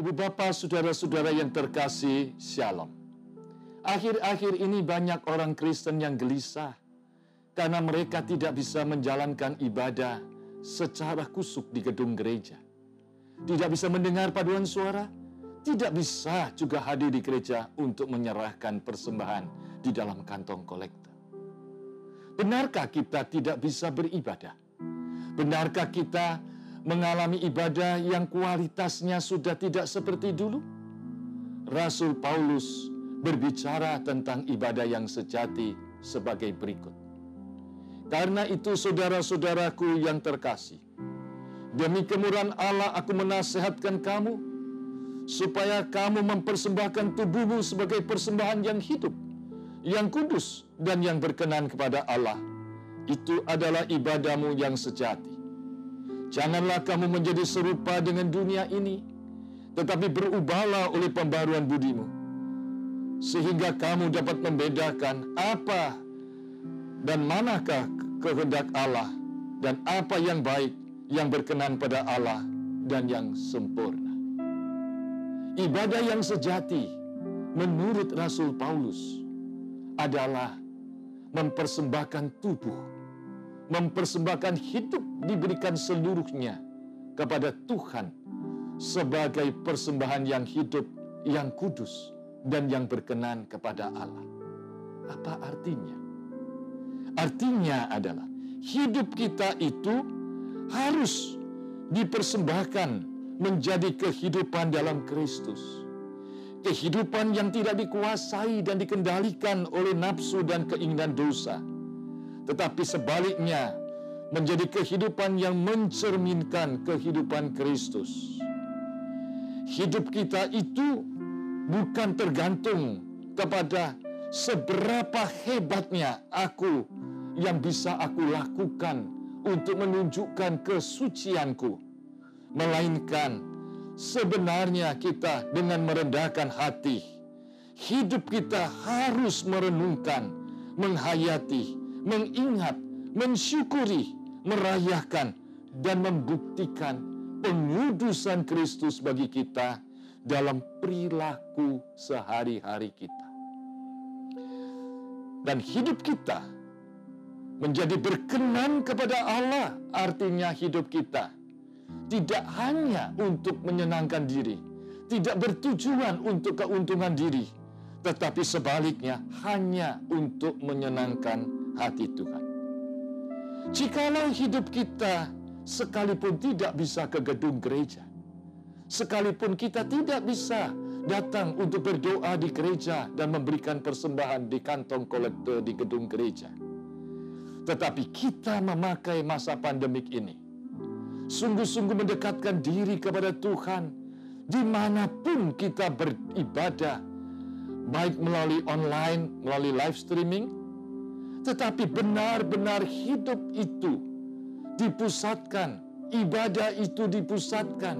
Ibu Bapak, saudara-saudara yang terkasih, Shalom. Akhir-akhir ini banyak orang Kristen yang gelisah karena mereka tidak bisa menjalankan ibadah secara kusuk di gedung gereja. Tidak bisa mendengar paduan suara, tidak bisa juga hadir di gereja untuk menyerahkan persembahan di dalam kantong kolektor. Benarkah kita tidak bisa beribadah? Benarkah kita mengalami ibadah yang kualitasnya sudah tidak seperti dulu? Rasul Paulus berbicara tentang ibadah yang sejati sebagai berikut. Karena itu saudara-saudaraku yang terkasih, demi kemurahan Allah aku menasehatkan kamu, supaya kamu mempersembahkan tubuhmu sebagai persembahan yang hidup, yang kudus, dan yang berkenan kepada Allah. Itu adalah ibadahmu yang sejati. Janganlah kamu menjadi serupa dengan dunia ini, tetapi berubahlah oleh pembaruan budimu, sehingga kamu dapat membedakan apa dan manakah kehendak Allah dan apa yang baik yang berkenan pada Allah dan yang sempurna. Ibadah yang sejati menurut Rasul Paulus adalah mempersembahkan tubuh, mempersembahkan hidup diberikan seluruhnya kepada Tuhan sebagai persembahan yang hidup, yang kudus, dan yang berkenan kepada Allah. Apa artinya? Artinya adalah hidup kita itu harus dipersembahkan menjadi kehidupan dalam Kristus. Kehidupan yang tidak dikuasai dan dikendalikan oleh nafsu dan keinginan dosa. Tetapi sebaliknya menjadi kehidupan yang mencerminkan kehidupan Kristus. Hidup kita itu bukan tergantung kepada seberapa hebatnya aku yang bisa aku lakukan untuk menunjukkan kesucianku, melainkan sebenarnya kita dengan merendahkan hati, hidup kita harus merenungkan, menghayati, mengingat, mensyukuri, merayakan, dan membuktikan pengudusan Kristus bagi kita dalam perilaku sehari-hari kita. Dan hidup kita menjadi berkenan kepada Allah, artinya hidup kita tidak hanya untuk menyenangkan diri, tidak bertujuan untuk keuntungan diri, tetapi sebaliknya hanya untuk menyenangkan hati Tuhan. Jikalau hidup kita sekalipun tidak bisa ke gedung gereja, sekalipun kita tidak bisa datang untuk berdoa di gereja dan memberikan persembahan di kantong kolektor di gedung gereja. Tetapi kita memakai masa pandemik ini, sungguh-sungguh mendekatkan diri kepada Tuhan di mana pun kita beribadah, baik melalui online, melalui live streaming, tetapi benar-benar hidup itu dipusatkan, ibadah itu dipusatkan,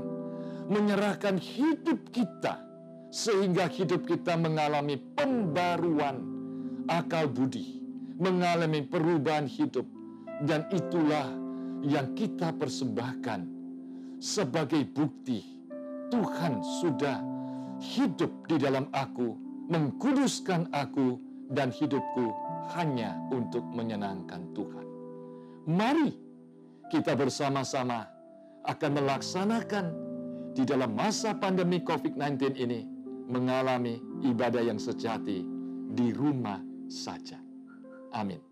menyerahkan hidup kita sehingga hidup kita mengalami pembaruan akal budi, mengalami perubahan hidup, dan itulah yang kita persembahkan sebagai bukti Tuhan sudah hidup di dalam aku, mengkuduskan aku, dan hidupku hanya untuk menyenangkan Tuhan. Mari kita bersama-sama akan melaksanakan di dalam masa pandemi COVID-19 ini mengalami ibadah yang sejati di rumah saja. Amin.